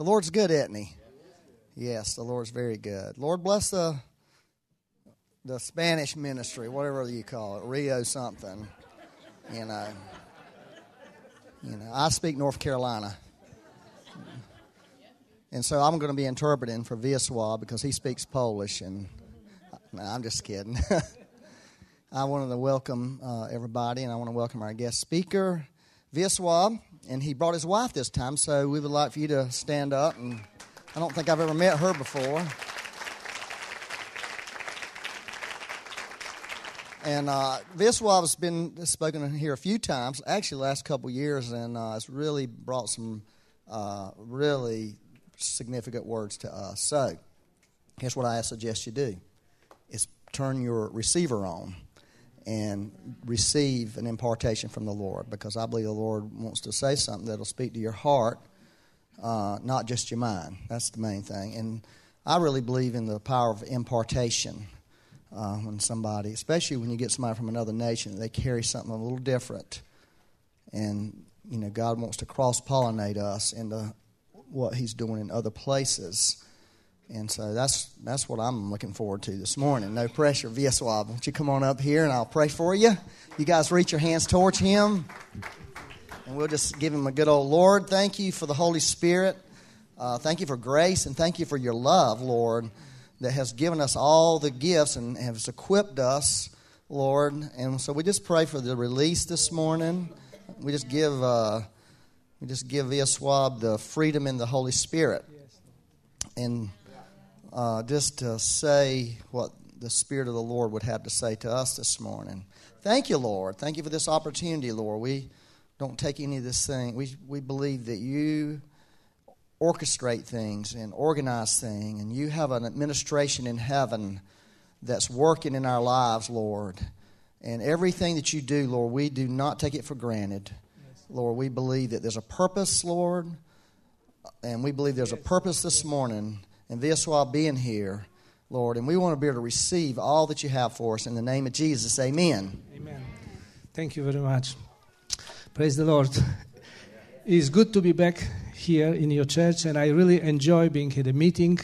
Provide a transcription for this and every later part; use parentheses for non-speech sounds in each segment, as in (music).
The Lord's good, isn't He? Yes, the Lord's very good. Lord bless the the Spanish ministry, whatever you call it, Rio something. You know. You know, I speak North Carolina. And so I'm going to be interpreting for Wiesław because he speaks Polish. And no, I'm just kidding. (laughs) I wanted to welcome uh, everybody, and I want to welcome our guest speaker, Wiesław. And he brought his wife this time, so we would like for you to stand up. And I don't think I've ever met her before. And uh, wife has been spoken here a few times, actually, last couple years, and uh, it's really brought some uh, really significant words to us. So, here's what I suggest you do: is turn your receiver on and receive an impartation from the Lord, because I believe the Lord wants to say something that'll speak to your heart, uh, not just your mind. That's the main thing. And I really believe in the power of impartation. Uh, when somebody, especially when you get somebody from another nation, they carry something a little different, and you know God wants to cross pollinate us into what He's doing in other places. And so that's that's what I'm looking forward to this morning. No pressure, Wiesław. Won't you come on up here and I'll pray for you? You guys reach your hands towards him. And we'll just give him a good old Lord. Thank you for the Holy Spirit. Uh, thank you for grace and thank you for your love, Lord, that has given us all the gifts and has equipped us, Lord. And so we just pray for the release this morning. We just give uh, we just give Wiesław the freedom in the Holy Spirit. And uh, just to say what the Spirit of the Lord would have to say to us this morning. Thank you, Lord. Thank you for this opportunity, Lord. We don't take any of this thing. We, we believe that you orchestrate things and organize things, and you have an administration in heaven that's working in our lives, Lord. And everything that you do, Lord, we do not take it for granted. Yes. Lord, we believe that there's a purpose, Lord, and we believe there's a purpose this morning and Wiesław being here, Lord. And we want to be able to receive all that you have for us in the name of Jesus. Amen. Amen. Thank you very much. Praise the Lord. It's good to be back here in your church, and I really enjoy being at the meeting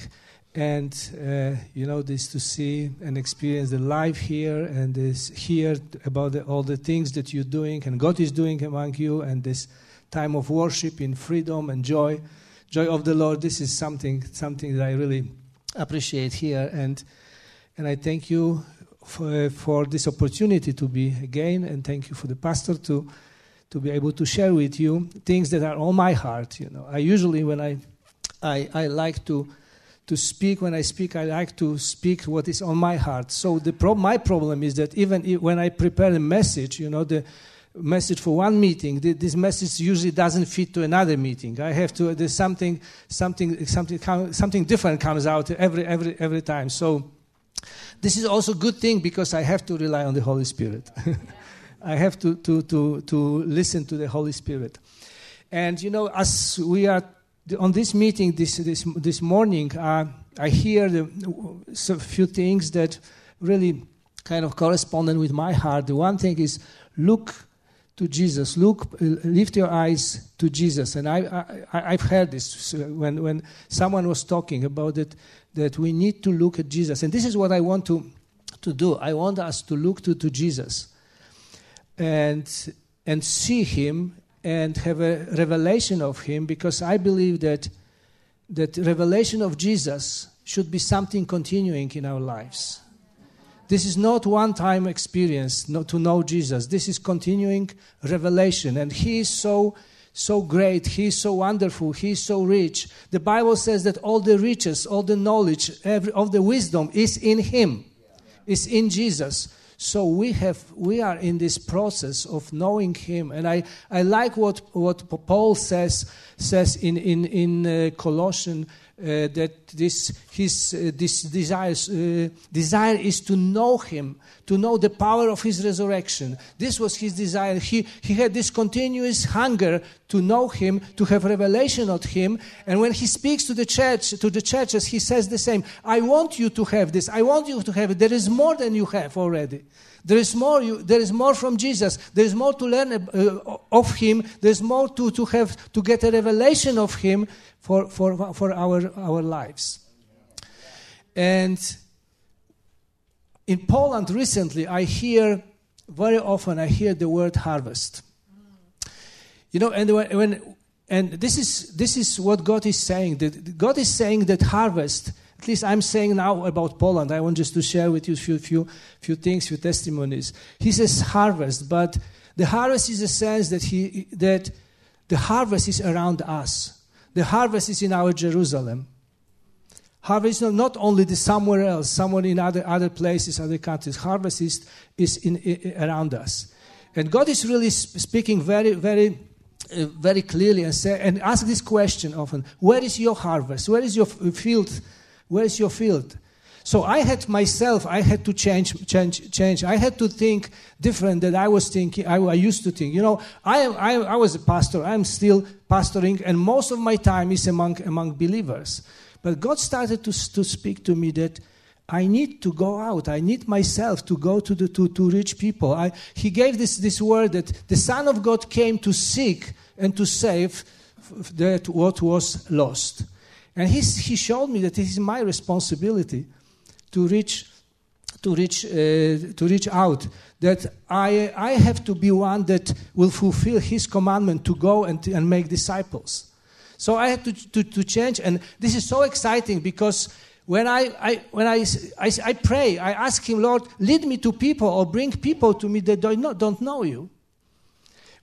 and uh, you know this to see and experience the life here and this here about the, all the things that you're doing and God is doing among you and this time of worship in freedom and joy joy of the Lord. This is something something that I really appreciate here, and and I thank you for, for this opportunity to be again, and thank you for the pastor to to be able to share with you things that are on my heart. You know, I usually when I I, I like to to speak when I speak, I like to speak what is on my heart. So the pro- my problem is that even when I prepare a message, you know, the message for one meeting, this message usually doesn't fit to another meeting. I have to, there's something, something, something, something different comes out every, every, every time. So this is also a good thing because I have to rely on the Holy Spirit. (laughs) I have to, to, to, to listen to the Holy Spirit. And, you know, as we are on this meeting this, this, this morning, uh, I hear a few things that really kind of correspond with my heart. The one thing is look to Jesus. Look, lift your eyes to Jesus. And I, I, have heard this uh, when, when someone was talking about it, that we need to look at Jesus. And this is what I want to, to do. I want us to look to, to Jesus and, and see him and have a revelation of him because I believe that, that revelation of Jesus should be something continuing in our lives this is not one time experience not to know Jesus. This is continuing revelation. And He is so, so great. He is so wonderful. He is so rich. The Bible says that all the riches, all the knowledge, every, of the wisdom is in Him, is in Jesus. So we have we are in this process of knowing Him, and I, I like what what Paul says says in in in uh, Colossians uh, that this his uh, this desires, uh, desire is to know him to know the power of his resurrection. This was his desire. He, he had this continuous hunger to know him, to have revelation of him. And when he speaks to the church, to the churches, he says the same. I want you to have this. I want you to have it. There is more than you have already. There is more, you, there is more from Jesus. There is more to learn uh, of Him. There is more to, to have to get a revelation of Him for, for, for our, our lives. And in Poland recently, I hear very often I hear the word harvest. You know, and when, and this is this is what God is saying. That God is saying that harvest at least I'm saying now about Poland. I want just to share with you a few, few, few things, few testimonies. He says harvest, but the harvest is a sense that, he, that the harvest is around us. The harvest is in our Jerusalem. Harvest is not only the somewhere else, somewhere in other, other places, other countries. Harvest is, is in, in around us. And God is really speaking very, very uh, very clearly and, say, and ask this question often where is your harvest where is your field Where's your field? So I had myself, I had to change, change, change. I had to think different than I was thinking, I, I used to think. You know, I, I, I was a pastor, I'm still pastoring, and most of my time is among, among believers. But God started to, to speak to me that I need to go out. I need myself to go to, the, to, to reach people. I, he gave this, this word that the Son of God came to seek and to save that what was lost. And he's, he showed me that it is my responsibility to reach, to reach, uh, to reach out. That I, I have to be one that will fulfill his commandment to go and, and make disciples. So I had to, to, to change. And this is so exciting because when I, I, when I, I, I, pray, I ask Him, Lord, lead me to people or bring people to me that don't know, don't know you.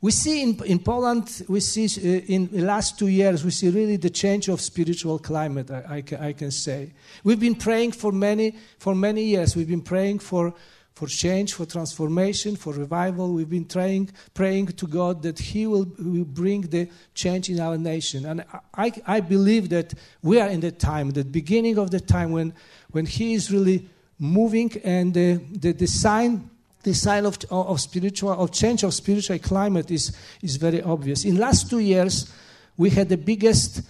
We see in, in Poland, we see uh, in the last two years, we see really the change of spiritual climate, I, I, can, I can say. We've been praying for many, for many years. We've been praying for, for change, for transformation, for revival. We've been trying, praying to God that He will, will bring the change in our nation. And I, I believe that we are in the time, the beginning of the time when, when He is really moving and the, the, the sign the sign of, of spiritual of change of spiritual climate is, is very obvious. In last two years, we had the biggest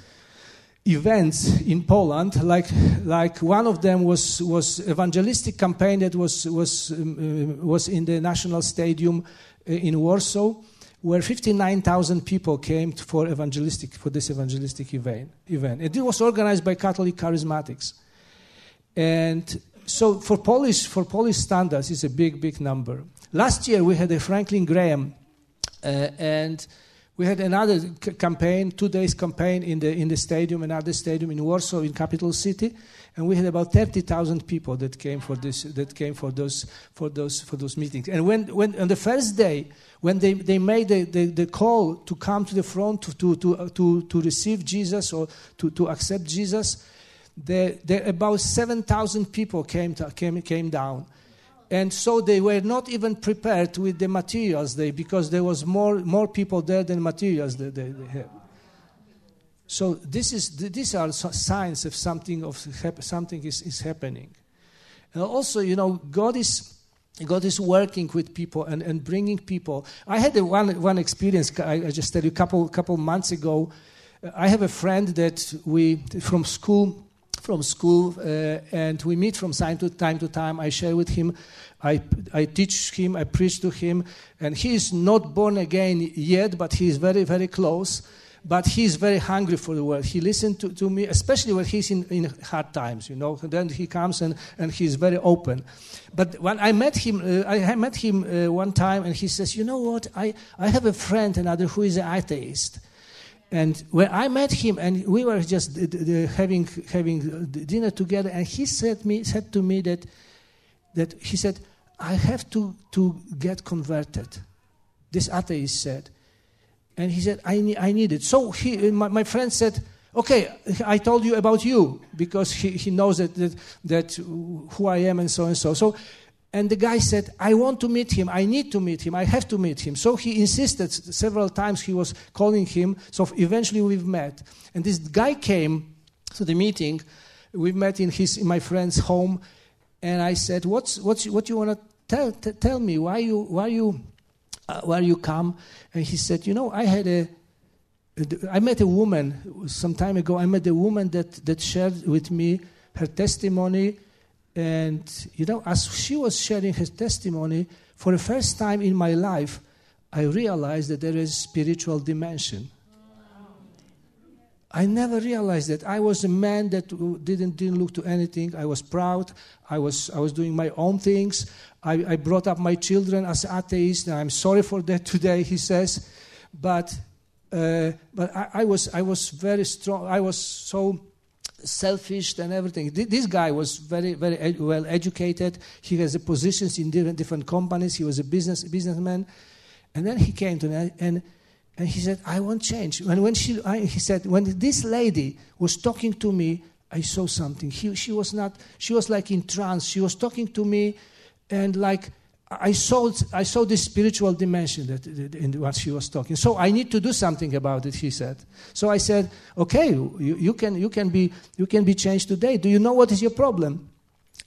events in Poland. Like, like one of them was was evangelistic campaign that was was um, uh, was in the national stadium uh, in Warsaw, where 59,000 people came for evangelistic for this evangelistic event. Event. It was organized by Catholic Charismatics, and so for Polish for Polish standards, it's a big, big number. Last year we had a Franklin Graham, uh, and we had another c- campaign, two days campaign in the in the stadium, another stadium in Warsaw, in capital city, and we had about thirty thousand people that came for this that came for those for those for those meetings. And when when on the first day when they, they made the, the, the call to come to the front to to to, uh, to, to receive Jesus or to, to accept Jesus the, the, about 7,000 people came, to, came, came down. And so they were not even prepared with the materials there because there was more, more people there than materials that they, they had. So this is, these are signs of something, of something is, is happening. And also, you know, God is, God is working with people and, and bringing people. I had one, one experience, I, I just tell you, a couple, couple months ago. I have a friend that we, from school, from school, uh, and we meet from time to time to time. I share with him, I, I teach him, I preach to him, and he is not born again yet, but he is very, very close. But he is very hungry for the word. He listens to, to me, especially when he's in, in hard times, you know. Then he comes and, and he's very open. But when I met him, uh, I met him uh, one time, and he says, "You know what? I, I have a friend, another who is an atheist." And when I met him, and we were just having having dinner together, and he said me said to me that that he said, "I have to to get converted." This atheist said, and he said, "I need, I need it." So he, uh, my, my friend said, "Okay, I told you about you because he, he knows that, that that who I am and so and so." So and the guy said, I want to meet him. I need to meet him. I have to meet him. So he insisted several times. He was calling him. So eventually we've met. And this guy came to the meeting. We met in, his, in my friend's home. And I said, What's, what's, What do you want to tell, t- tell me why you, why you, uh, why you come? And he said, you know, I had a, I met a woman some time ago. I met a woman that, that shared with me her testimony. And, you know, as she was sharing her testimony, for the first time in my life, I realized that there is spiritual dimension. I never realized that I was a man that didn't, didn't look to anything. I was proud. I was, I was doing my own things. I, I brought up my children as atheists, I'm sorry for that (laughs) today, he says. But, uh, but I, I, was, I was very strong. I was so selfish and everything. This guy was very, very ed- well educated. He has positions in different, different companies. He was a business, businessman. And then he came to me and and he said, I want change. And when she, I, he said, when this lady was talking to me, I saw something. He, she was not, she was like in trance. She was talking to me, and like I saw, I saw this spiritual dimension that, in what she was talking. So I need to do something about it, he said. So I said, okay, you, you, can, you, can be, you can be changed today. Do you know what is your problem?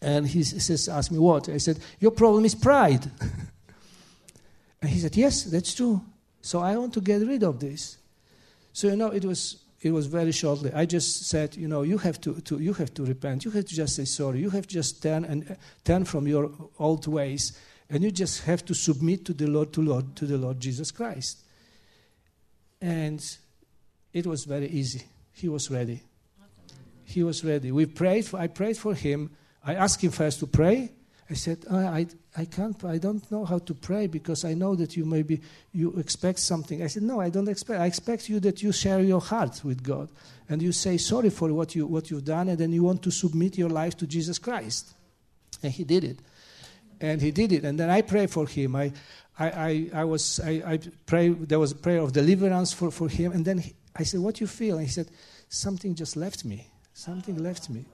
And he says, ask me what? I said, your problem is pride. (laughs) and he said, yes, that's true. So I want to get rid of this. So you know, it was it was very shortly. I just said, you know, you have to, to you have to repent. You have to just say sorry. You have to just turn and uh, turn from your old ways, and you just have to submit to the Lord, to Lord, to the Lord Jesus Christ. And it was very easy. He was ready. He was ready. We prayed. For, I prayed for him. I asked him first to pray, I said, oh, I, I can't, I don't know how to pray because I know that you maybe, you expect something. I said, no, I don't expect, I expect you that you share your heart with God and you say sorry for what, you, what you've done and then you want to submit your life to Jesus Christ. And he did it. And he did it. And then I prayed for him. I, I, I, I was, I, I pray, there was a prayer of deliverance for, for him. And then he, I said, what do you feel? And he said, something just left me. Something left me.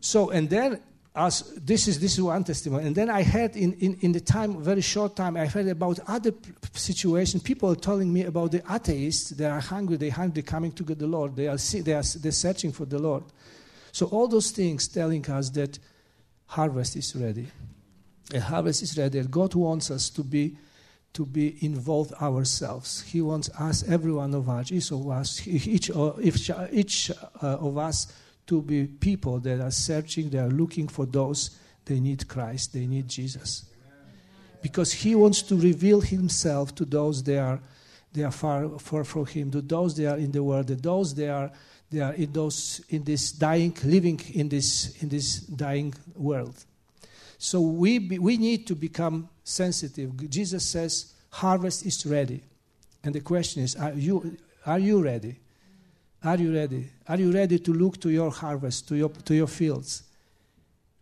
So, and then as this is this is one testimony and then i had in, in, in the time very short time i heard about other situations people telling me about the atheists they are hungry they hungry coming to get the lord they are they are they're searching for the lord so all those things telling us that harvest is ready. A harvest is ready. God wants us to be to be involved ourselves. He wants us every one of us each of us each, each, uh, of us to be people that are searching, they are looking for those they need Christ, they need Jesus. Because he wants to reveal himself to those they are they are far, far from him, to those they are in the world, to those they are they are in those in this dying, living in this in this dying world. So we be, we need to become sensitive. Jesus says, harvest is ready. And the question is, are you are you ready? Are you ready? Are you ready to look to your harvest, to your, to your fields?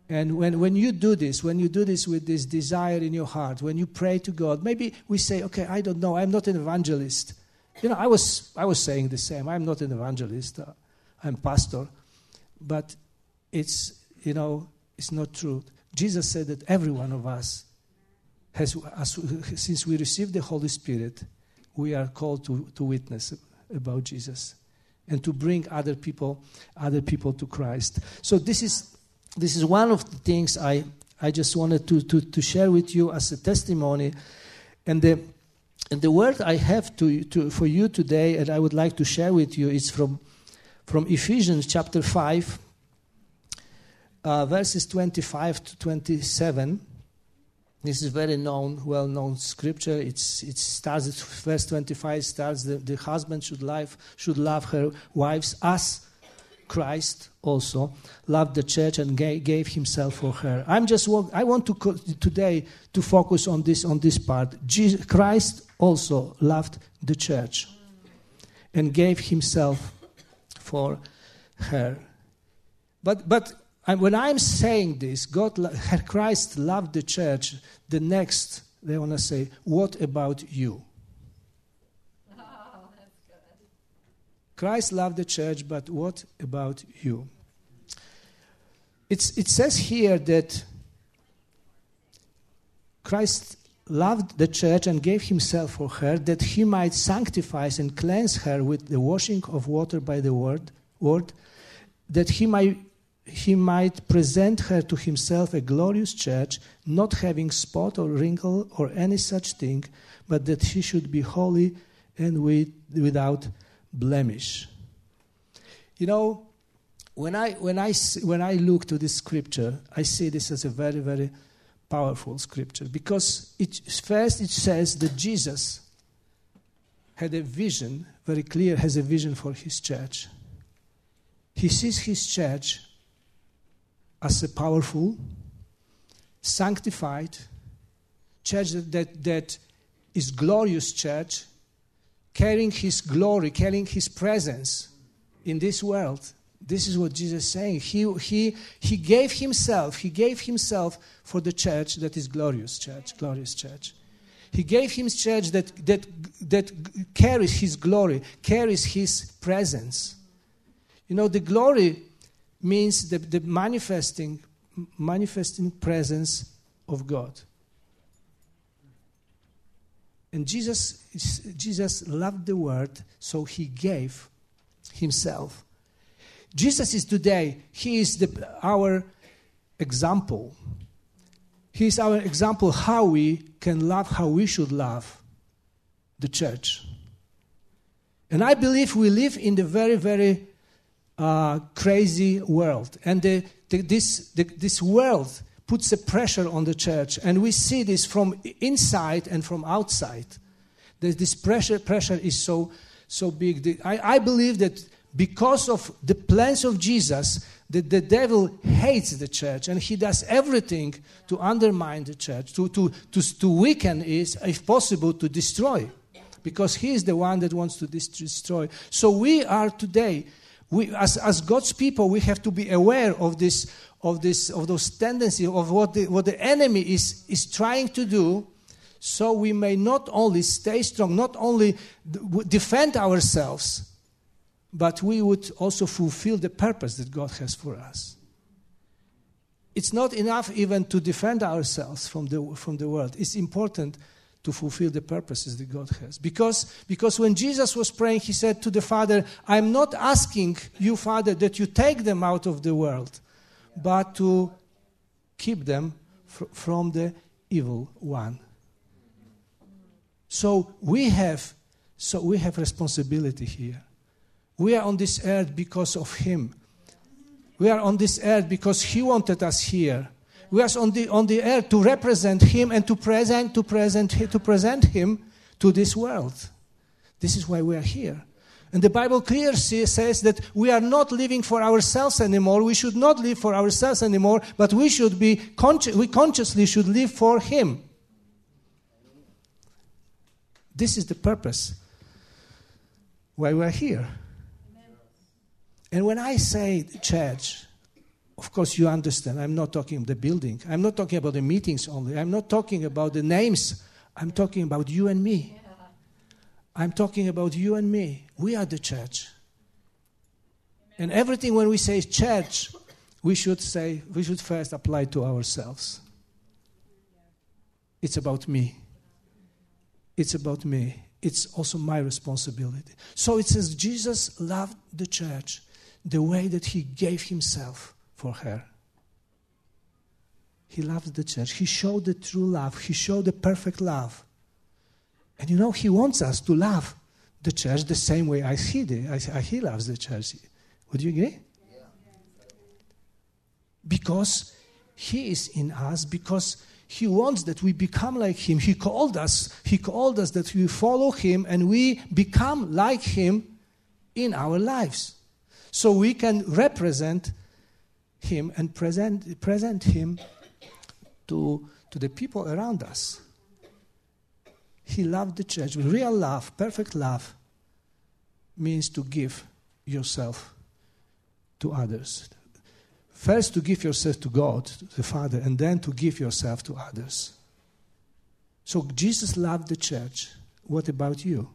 And when, when you do this, when you do this with this desire in your heart, when you pray to God, maybe we say, okay, I don't know, I'm not an evangelist. You know, I was, I was saying the same. I'm not an evangelist, I'm pastor. But it's, you know, it's not true. Jesus said that every one of us has, as, since we received the Holy Spirit, we are called to, to witness about Jesus and to bring other people, other people to Christ. So this is this is one of the things I, I just wanted to, to, to share with you as a testimony. And the and the word I have to, to for you today, and I would like to share with you, is from from Ephesians chapter five, uh, verses twenty-five to twenty-seven. This is very known, well-known scripture. It's, it starts at verse 25. Starts the, the husband should love should love her wives as Christ also loved the church and gave, gave himself for her. I'm just I want to today to focus on this on this part. Jesus, Christ also loved the church and gave himself for her. But but when I'm saying this, God, (laughs) her Christ loved the church, the next, they want to say, what about you? Christ loved the church, but what about you? It's, it says here that Christ loved the church and gave himself for her that he might sanctify and cleanse her with the washing of water by the word, word that he might he might present her to himself a glorious church, not having spot or wrinkle or any such thing, but that she should be holy and with, without blemish. You know, when I, when, I, when I look to this scripture, I see this as a very, very powerful scripture because it, first it says that Jesus had a vision, very clear, has a vision for his church. He sees his church as a powerful, sanctified church that, that, that is glorious church, carrying his glory, carrying his presence in this world. This is what Jesus is saying. He, he, he gave himself, he gave himself for the church that is glorious church, glorious church. He gave him church that, that, that carries his glory, carries his presence. You know, the glory means the, the manifesting, manifesting presence of God. And Jesus, Jesus loved the word, so he gave himself. Jesus is today, he is the, our example. He is our example how we can love, how we should love the church. And I believe we live in the very, very uh, crazy world. And the, the, this, the, this world puts a pressure on the church. And we see this from inside and from outside. This pressure, pressure is so, so big. I, I believe that because of the plans of Jesus, that the devil hates the church and he does everything to undermine the church, to, to, to, to weaken it, if possible, to destroy. Because he is the one that wants to destroy. So we are today, we, as, as God's people, we have to be aware of this, of this, of those tendencies, of what the, what the enemy is, is trying to do, so we may not only stay strong, not only defend ourselves, but we would also fulfill the purpose that God has for us. It's not enough even to defend ourselves from the, from the world. It's important to fulfill the purposes that God has. Because, because when Jesus was praying, he said to the Father, I'm not asking you, Father, that you take them out of the world, but to keep them fr- from the evil one. So we have so we have responsibility here. We are on this earth because of Him. We are on this earth because He wanted us here. We are on the, on the earth to represent Him and to present, to, present, to present Him to this world. This is why we are here. And the Bible clearly says that we are not living for ourselves anymore. We should not live for ourselves anymore, but we should be consci- we consciously should live for Him. This is the purpose why we're here. And when I say church, of course you understand, I'm not talking the building. I'm not talking about the meetings only. I'm not talking about the names. I'm talking about you and me. I'm talking about you and me. We are the church. And everything when we say church, we should say, we should first apply to ourselves. It's about me. It's about me. It's also my responsibility. So it says Jesus loved the church the way that he gave himself for her. He loved the church. He showed the true love. He showed the perfect love. And you know, he wants us to love the church the same way as he did, as he loves the church. Would you agree? Yeah. Because he is in us, because he wants that we become like him. He called us, he called us that we follow him and we become like him in our lives so we can represent him and present, present him to, to the people around us. He loved the church. Real love, perfect love, means to give yourself to others. First, to give yourself to God, the Father, and then to give yourself to others. So, Jesus loved the church. What about you?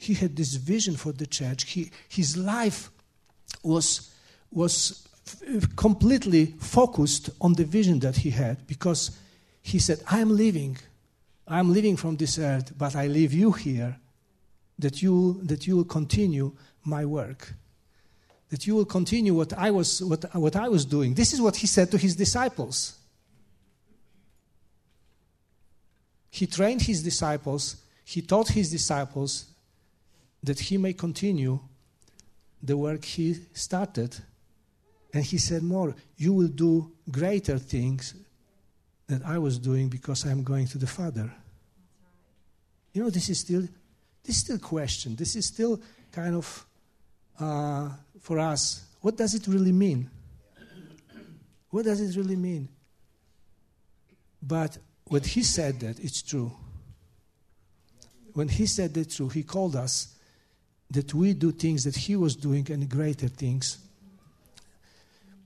He had this vision for the church. He, his life was, was f- completely focused on the vision that he had because he said, I'm leaving. I'm leaving from this earth, but I leave you here that you, that you will continue my work. that you will continue what I was, what, what I was doing. This is what he said to his disciples. He trained his disciples, he taught his disciples that he may continue the work he started. And he said more, you will do greater things than I was doing because I'm going to the Father. You know, this is still this is still question. This is still kind of uh, for us. What does it really mean? What does it really mean? But when he said that, it's true. When he said that true, he called us that we do things that he was doing and greater things.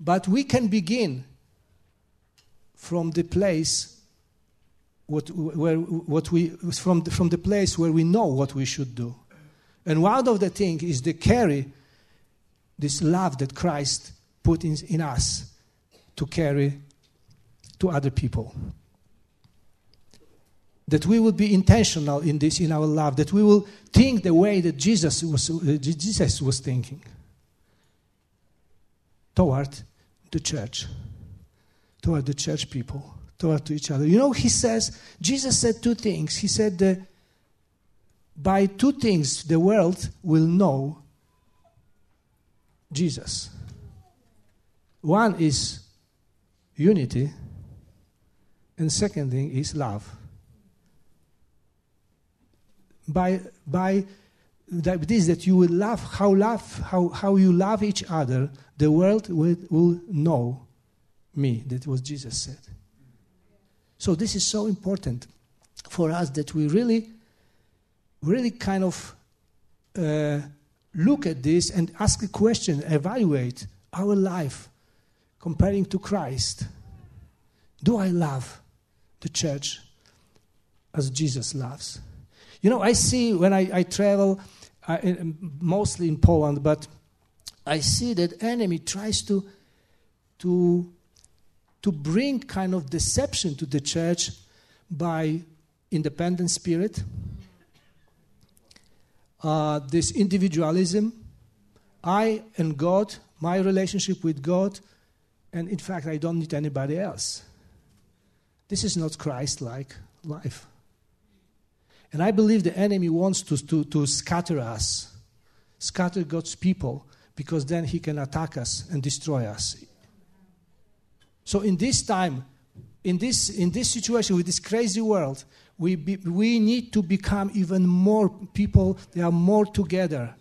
But we can begin from the place what, where, what we, from, the, from the place where we know what we should do. And one of the things is to carry this love that Christ put in, in us to carry to other people. That we will be intentional in this, in our love, that we will think the way that Jesus was, uh, Jesus was thinking toward the church, toward the church people toward to each other. You know, he says, Jesus said two things. He said, that by two things the world will know Jesus. One is unity, and second thing is love. By by that is that you will love how love how, how you love each other, the world will, will know me. That was Jesus said. So this is so important for us that we really, really kind of uh, look at this and ask a question, evaluate our life comparing to Christ. Do I love the church as Jesus loves? You know, I see when I, I travel, uh, mostly in Poland, but I see that enemy tries to to to bring kind of deception to the church by independent spirit, uh, this individualism, I and God, my relationship with God, and in fact, I don't need anybody else. This is not Christ like life. And I believe the enemy wants to, to, to scatter us, scatter God's people, because then he can attack us and destroy us so in this time, in this, in this situation with this crazy world, we, be, we need to become even more people They are more together.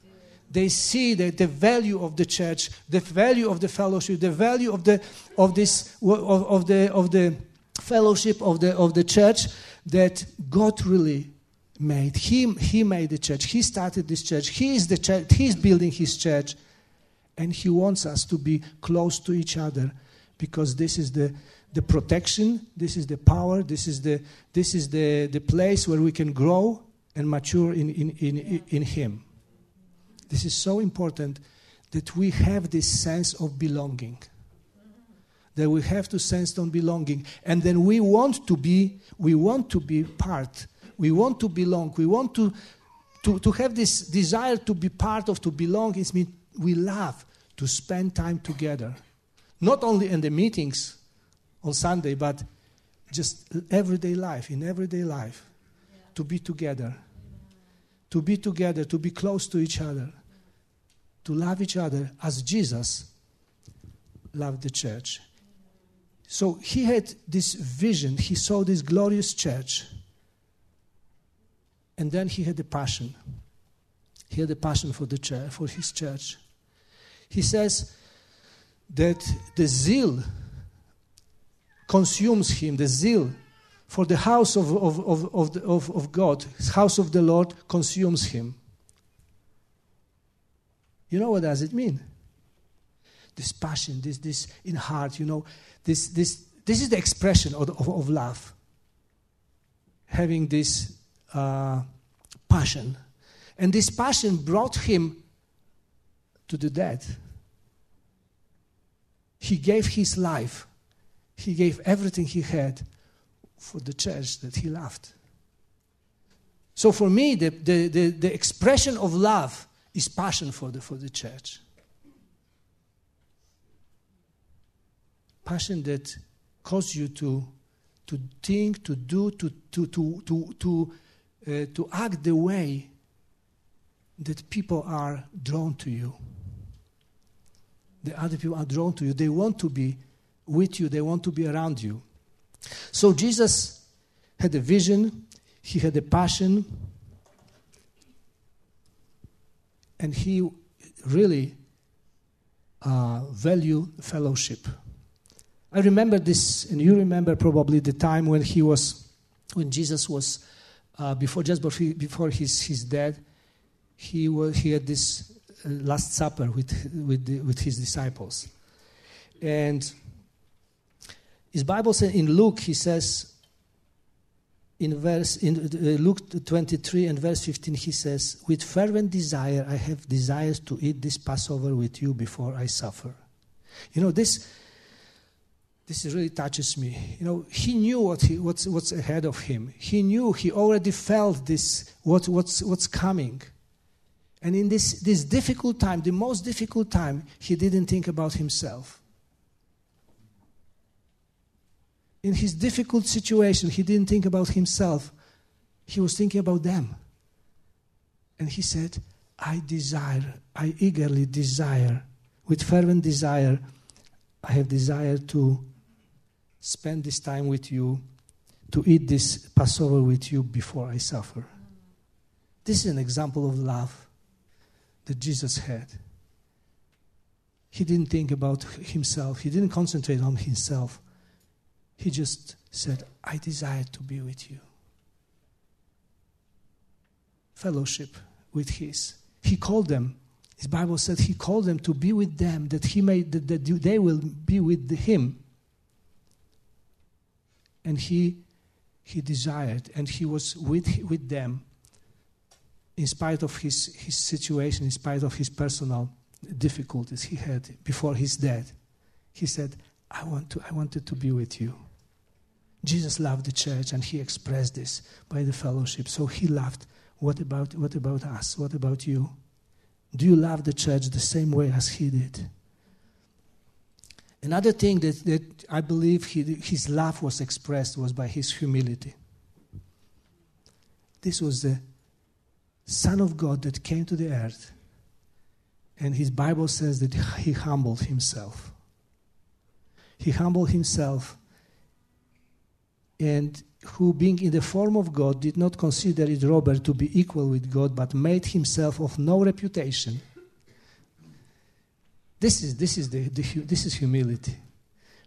They see the, the value of the church, the value of the fellowship, the value of the, of this, of, of the, of the fellowship of the, of the church that God really made. He, he made the church. He started this church. He is the church. He's building his church. And he wants us to be close to each other because this is the, the protection, this is the power, this is the, this is the, the place where we can grow and mature in, in, in, in Him. This is so important that we have this sense of belonging. That we have to sense of belonging. And then we want to be, we want to be part. We want to belong. We want to, to, to have this desire to be part of, to belong. It means we love to spend time together not only in the meetings on Sunday, but just everyday life, in everyday life, to be together. To be together, to be close to each other, to love each other as Jesus loved the church. So he had this vision, he saw this glorious church, and then he had a passion. He had a passion for the church, for his church. He says, that the zeal consumes him, the zeal for the house of, of, of, of, the, of, of God, house of the Lord consumes him. You know what does it mean? This passion, this, this in heart, you know, this, this, this is the expression of, of, of love. Having this uh, passion. And this passion brought him to the death. He gave his life, he gave everything he had for the church that he loved. So for me, the, the, the, the expression of love is passion for the, for the church. passion that causes you to, to think, to do, to, to, to, to, uh, to act the way that people are drawn to you. The other people are drawn to you. They want to be with you, they want to be around you. So Jesus had a vision, he had a passion, and he really uh, valued fellowship. I remember this, and you remember probably the time when he was, when Jesus was, uh, before just before his, his death, he, was, he had this uh, Last Supper with, with, the, with his disciples. And his Bible says in Luke, he says, in verse in uh, Luke 23 and verse 15 he says with fervent desire I have desires to eat this passover with you before I suffer you know this this really touches me. You know he knew what he, what's what's ahead of him. He knew he already felt this what what's what's coming. And in this this difficult time the most difficult time he didn't think about himself. In his difficult situation, he didn't think about himself, he was thinking about them. And he said, I desire, I eagerly desire, with fervent desire, I have desire to spend this time with you, to eat this Passover with you before I suffer. This is an example of love that Jesus had. He didn't think about himself, he didn't concentrate on himself. He just said, I desire to be with you. Fellowship with His. He called them. His Bible said he called them to be with them, that he may that, that they will be with him. And he he desired, and he was with with them in spite of his, his situation, in spite of his personal difficulties he had before his death. He said, I, want to, I wanted to be with you. Jesus loved the church and he expressed this by the fellowship. So he loved. What about, what about us? What about you? Do you love the church the same way as he did? Another thing that, that I believe he, his love was expressed was by his humility. This was the Son of God that came to the earth, and his Bible says that he humbled himself. He humbled himself and who, being in the form of God, did not consider it robbery to be equal with God, but made himself of no reputation. This is, this is, the, the this is humility.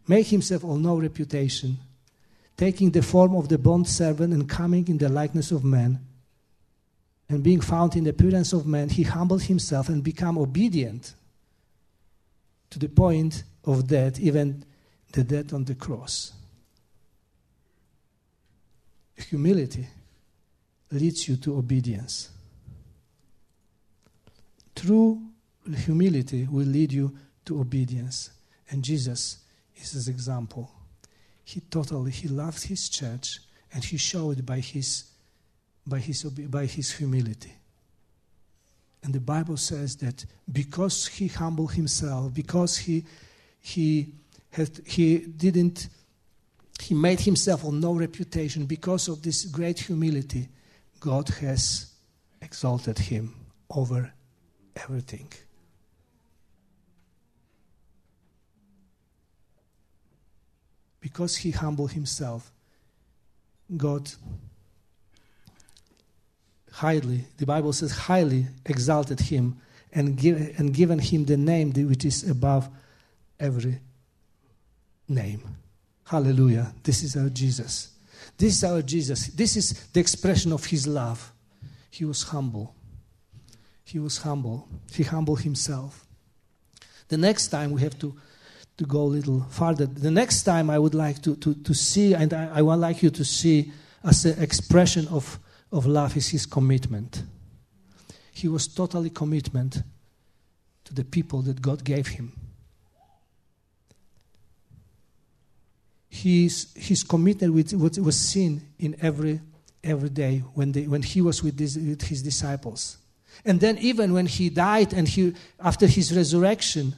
Make himself of no reputation, taking the form of the bond servant and coming in the likeness of man. And being found in the appearance of man, he humbled himself and became obedient to the point of death, even the death on the cross humility leads you to obedience. True humility will lead you to obedience. And Jesus is his example. He totally he loved his church and he showed by his by his by his humility. And the Bible says that because he humbled himself, because he he had, he didn't he made himself of no reputation because of this great humility. God has exalted him over everything. Because he humbled himself, God highly, the Bible says, highly exalted him and, give, and given him the name which is above every name. Hallelujah. This is our Jesus. This is our Jesus. This is the expression of his love. He was humble. He was humble. He humbled himself. The next time we have to, to go a little farther. The next time I would like to, to, to see, and I, I would like you to see as an expression of, of love is his commitment. He was totally commitment to the people that God gave him. he's, he's committed with what was seen in every, every day when, they, when he was with, this, with his disciples. And then even when he died and he, after his resurrection,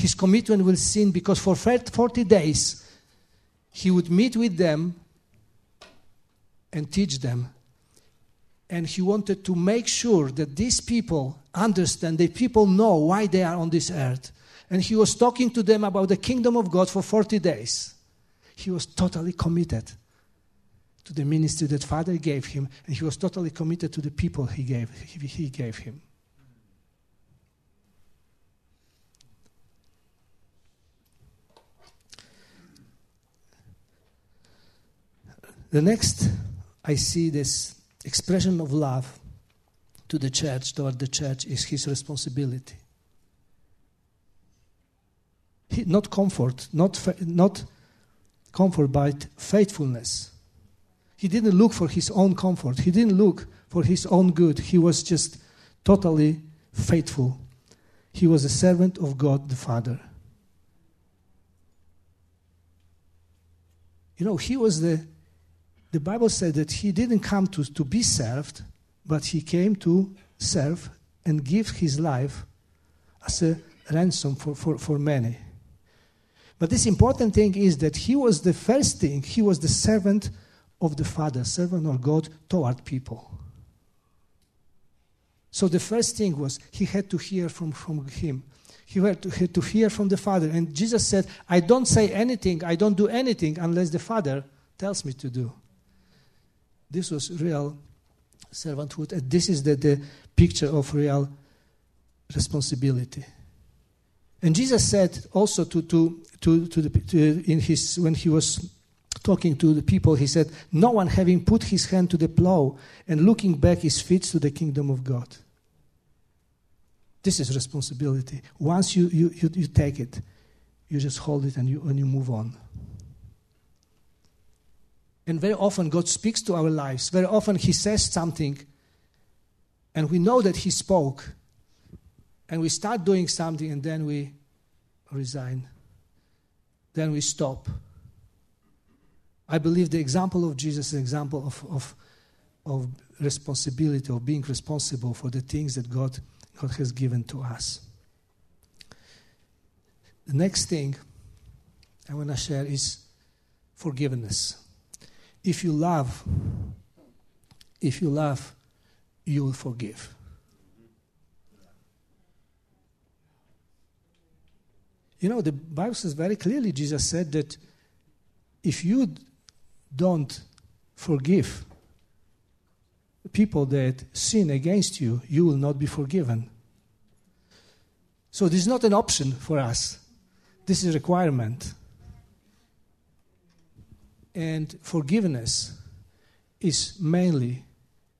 his commitment with sin because for 40 days he would meet with them and teach them. And he wanted to make sure that these people understand, that people know why they are on this earth. And he was talking to them about the kingdom of God for 40 days. He was totally committed to the ministry that Father gave him, and he was totally committed to the people he gave, he, he gave him. The next, I see this expression of love to the church, toward the church, is his responsibility. He, not comfort, not, not comfort, but faithfulness. He didn't look for his own comfort, he didn't look for his own good. He was just totally faithful. He was a servant of God the Father. You know, he was the the Bible said that he didn't come to, to be served, but he came to serve and give his life as a ransom for, for, for many. But this important thing is that he was the first thing, he was the servant of the Father, servant of God toward people. So the first thing was he had to hear from, from him. He had to, had to hear from the Father. And Jesus said, I don't say anything, I don't do anything unless the Father tells me to do. This was real servanthood. And this is the, the picture of real responsibility. And Jesus said also to, to, to, to, the, to in his, when he was talking to the people, he said, No one having put his hand to the plow and looking back is fit to the kingdom of God. This is responsibility. Once you, you, you, you take it, you just hold it and you, and you move on. And very often God speaks to our lives. Very often He says something, and we know that He spoke. And we start doing something, and then we resign. Then we stop. I believe the example of Jesus is an example of, of, of responsibility, of being responsible for the things that God, God has given to us. The next thing I want to share is forgiveness if you love, if you love, you will forgive. You know, the Bible says very clearly, Jesus said that if you don't forgive people that sin against you, you will not be forgiven. So this is not an option for us. This is a requirement. And forgiveness is mainly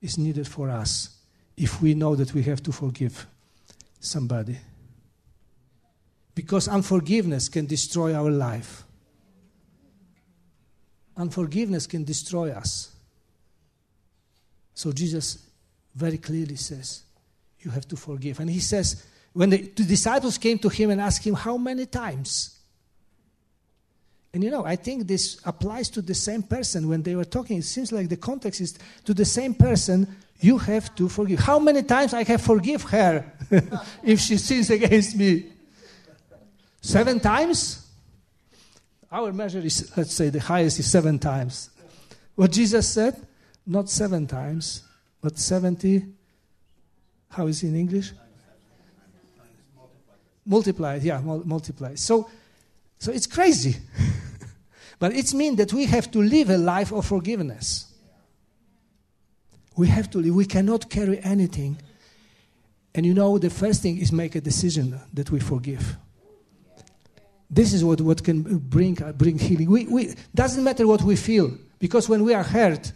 is needed for us if we know that we have to forgive somebody. Because unforgiveness can destroy our life. Unforgiveness can destroy us. So Jesus very clearly says, You have to forgive. And he says, when the, disciples came to him and asked him, How many times? And you know, I think this applies to the same person when they were talking. It seems like the context is to the same person, you have to forgive. How many times I have forgive her (laughs) if she sins against me? Seven times? Our measure is, let's say, the highest is seven times. What Jesus said? Not seven times, but 70. How is it in English? Multiplied, yeah, multiplied. So, so it's crazy. (laughs) but it means that we have to live a life of forgiveness. We have to live. We cannot carry anything. And you know, the first thing is make a decision that we forgive. This is what, what can bring, bring healing. We, we, doesn't matter what we feel, because when we are hurt,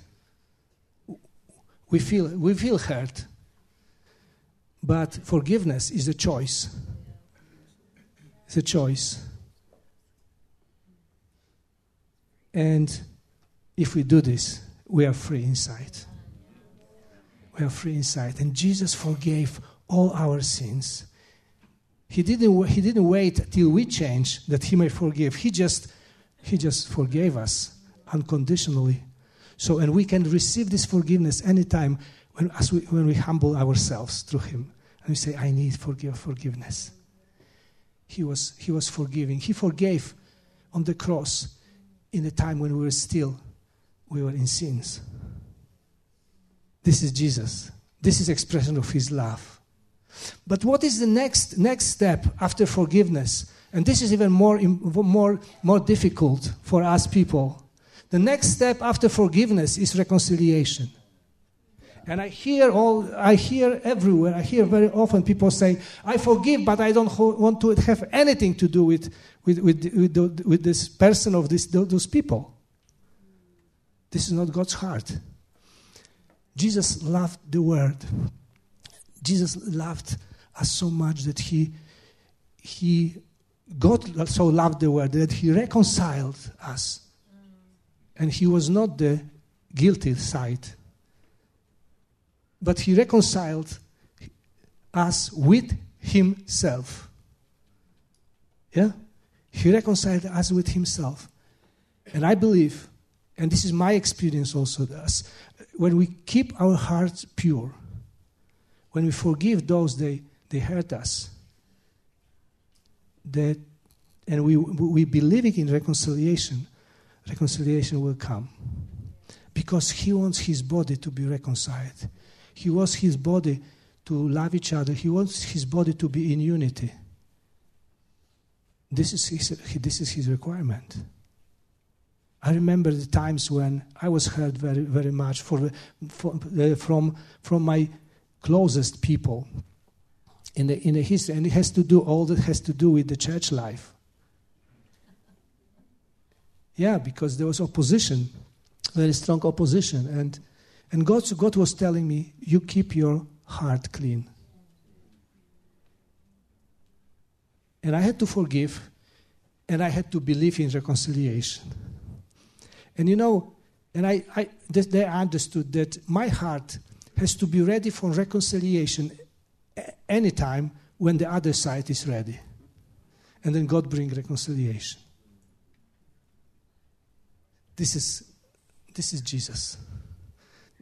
we feel, we feel hurt. But forgiveness is a choice. It's a choice. And if we do this, we are free inside. We are free inside. And Jesus forgave all our sins. He didn't, he didn't wait till we change that he may forgive. He just, he just forgave us unconditionally. So, and we can receive this forgiveness anytime when, as we, when we humble ourselves through him. And we say, I need forgive, forgiveness. he was, he was forgiving. He forgave on the cross in the time when we were still, we were in sins. This is Jesus. This is expression of his love. But what is the next, next step after forgiveness? And this is even more, more, more difficult for us people. The next step after forgiveness is reconciliation. And I hear all, I hear everywhere, I hear very often people say, I forgive, but I don't ho- want to have anything to do with, with, with, with, with this person or this, those people. This is not God's heart. Jesus loved the world. Jesus loved us so much that he, he, God so loved the world that He reconciled us. And He was not the guilty side but he reconciled us with himself. Yeah? He reconciled us with himself. And I believe, and this is my experience also, when we keep our hearts pure, when we forgive those they, they hurt us, that, and we, we believe in reconciliation, reconciliation will come. Because he wants his body to be reconciled. He wants his body to love each other. He wants his body to be in unity. This is his, this is his requirement. I remember the times when I was hurt very, very much for, for, uh, from, from my closest people in the, in the history, and it has to do all that has to do with the church life. Yeah, because there was opposition, very strong opposition, and and God, God was telling me, You keep your heart clean. And I had to forgive, and I had to believe in reconciliation. And you know, and I, I they understood that my heart has to be ready for reconciliation anytime when the other side is ready. And then God bring reconciliation. This is, this is Jesus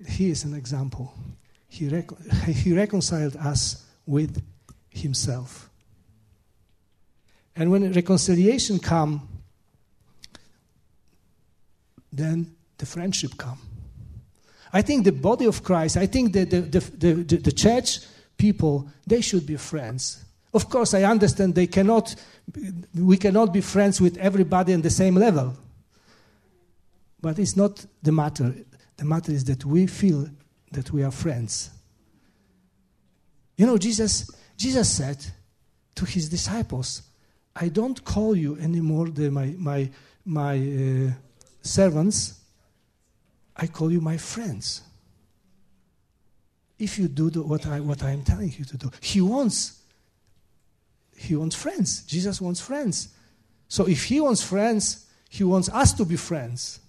he is an example. He, (laughs) he reconciled us with himself. And when reconciliation come, then the friendship come. I think the body of Christ, I think that the, the, the, the, church people, they should be friends. Of course, I understand they cannot, we cannot be friends with everybody on the same level. But it's not the matter. The matter is that we feel that we are friends. You know, Jesus, Jesus said to his disciples, I don't call you anymore the, my, my, my uh, servants, I call you my friends. If you do the, what, I, what I am telling you to do, he wants, he wants friends. Jesus wants friends. So if he wants friends, he wants us to be friends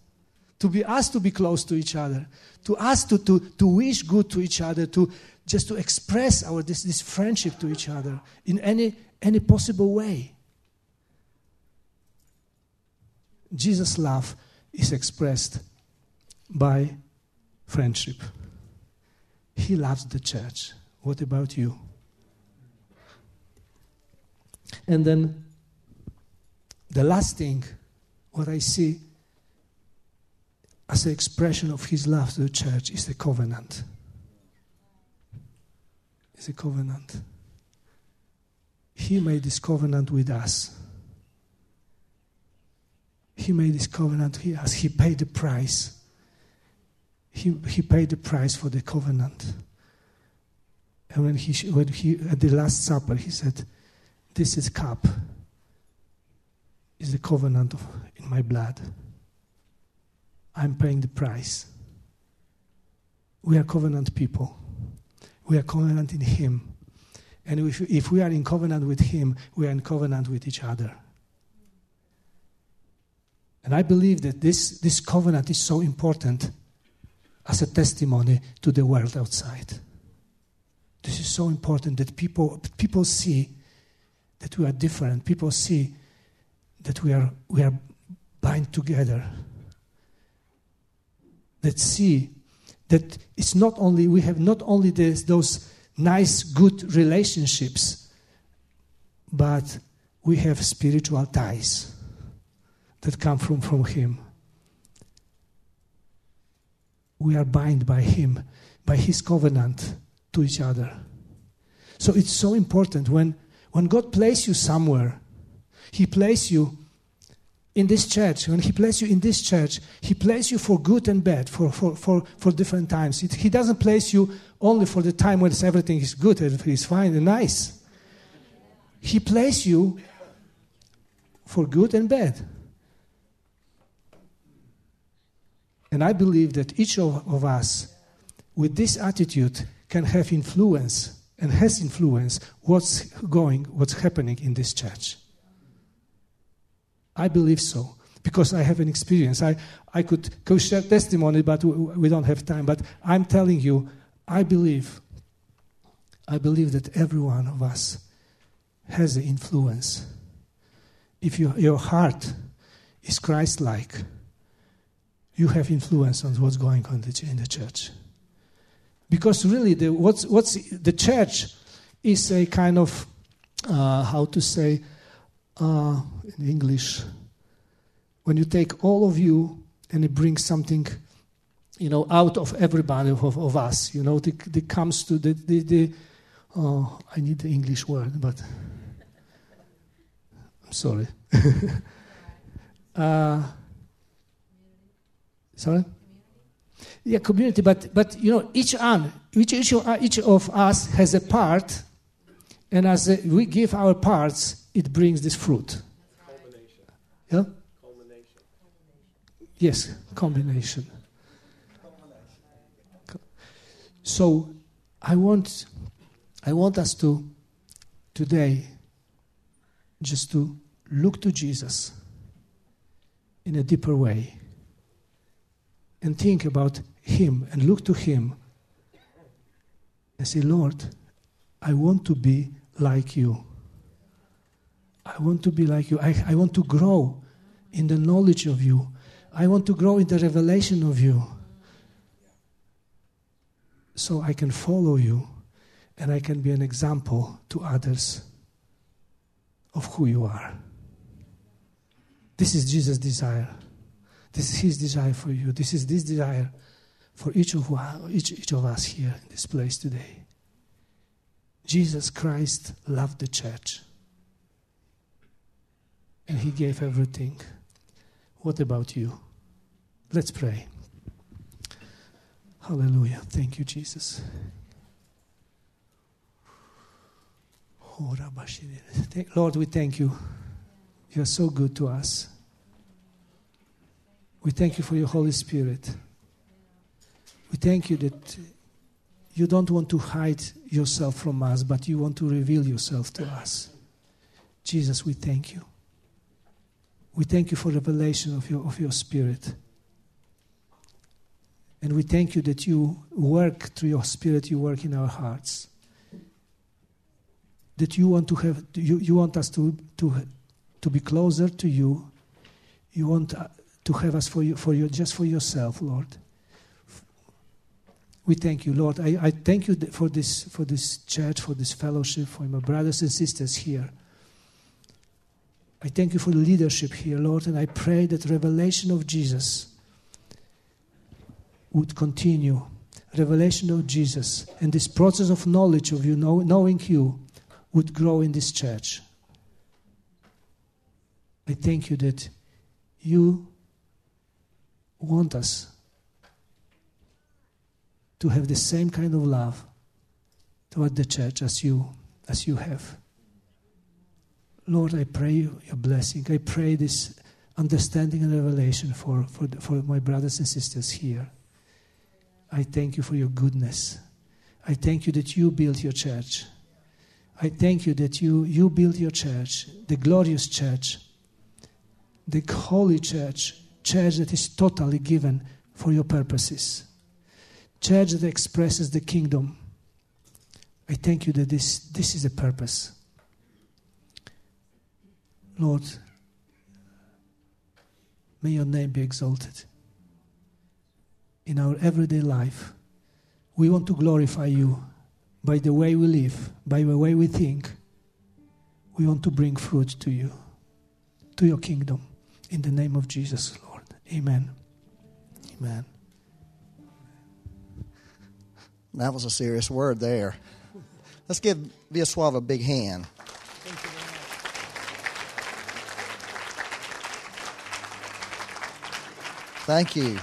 to be us to be close to each other, to us to, to, to wish good to each other, to just to express our this, this friendship to each other in any, any possible way. Jesus' love is expressed by friendship. He loves the church. What about you? And then the last thing, what I see as an expression of his love to the church is the covenant. It's a covenant. He made this covenant with us. He made this covenant with us. He paid the price. He, he paid the price for the covenant. And when he, when he, at the Last Supper, he said, This is cup, is the covenant of, in my blood. I'm paying the price. We are covenant people. We are covenant in Him. And if, if we are in covenant with Him, we are in covenant with each other. And I believe that this, this covenant is so important as a testimony to the world outside. This is so important that people, people see that we are different. People see that we are, we are bind together that see that it's not only, we have not only this, those nice, good relationships, but we have spiritual ties that come from, from Him. We are bound by Him, by His covenant to each other. So it's so important when, when God places you somewhere, He places you in this church. When He places you in this church, He places you for good and bad, for, for, for, for different times. It, he doesn't place you only for the time when everything is good, everything is fine and nice. He places you for good and bad. And I believe that each of, of us, with this attitude, can have influence and has influence what's going, what's happening in this church. I believe so because I have an experience. I, I could go share testimony, but we don't have time. But I'm telling you, I believe, I believe that every one of us has an influence. If you, your heart is Christ like, you have influence on what's going on in the church. Because really, the, what's, what's, the church is a kind of, uh, how to say, uh, in English, when you take all of you and it brings something, you know, out of everybody of, of us, you know, it, it comes to the, the, the oh, I need the English word, but I'm sorry. (laughs) uh, sorry? Yeah, community, but, but you know, each, one, each, each, each of us has a part, and as a, we give our parts, it brings this fruit. Yeah? Yes, combination. So I want I want us to today just to look to Jesus in a deeper way and think about him and look to him and say, Lord, I want to be like you. I want to be like you. I, I want to grow in the knowledge of you. I want to grow in the revelation of you. So I can follow you and I can be an example to others of who you are. This is Jesus' desire. This is his desire for you. This is this desire for each of, each, each of us here in this place today. Jesus Christ loved the church and he gave everything. What about you? Let's pray. Hallelujah. Thank you, Jesus. Oh, Lord, we thank you. You are so good to us. We thank you for your Holy Spirit. We thank you that you don't want to hide yourself from us, but you want to reveal yourself to us. Jesus, we thank you. We thank you for revelation of your, of your Spirit. And we thank you that you work through your Spirit, you work in our hearts. That you want to have, you, you want us to, to, to be closer to you. You want uh, to have us for you, for you, just for yourself, Lord. We thank you, Lord. I, I thank you for this, for this church, for this fellowship, for my brothers and sisters here. I thank you for the leadership here, Lord, and I pray that revelation of Jesus would continue. Revelation of Jesus and this process of knowledge of you, know, knowing you, would grow in this church. I thank you that you want us to have the same kind of love toward the church as you as you have. Lord, I pray your blessing. I pray this understanding and revelation for, for, the, for my brothers and sisters here. I thank you for your goodness. I thank you that you built your church. I thank you that you, you built your church, the glorious church, the holy church, church that is totally given for your purposes, church that expresses the kingdom. I thank you that this, this is the purpose. Lord, may your name be exalted. In our everyday life, we want to glorify you by the way we live, by the way we think. We want to bring fruit to you, to your kingdom. In the name of Jesus, Lord. Amen. Amen. That was a serious word there. Let's give Viaswav a big hand. Thank you.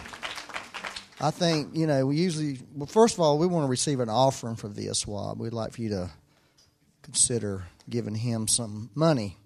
I think, you know, we usually, well, first of all, we want to receive an offering for Viaswab. We'd like for you to consider giving him some money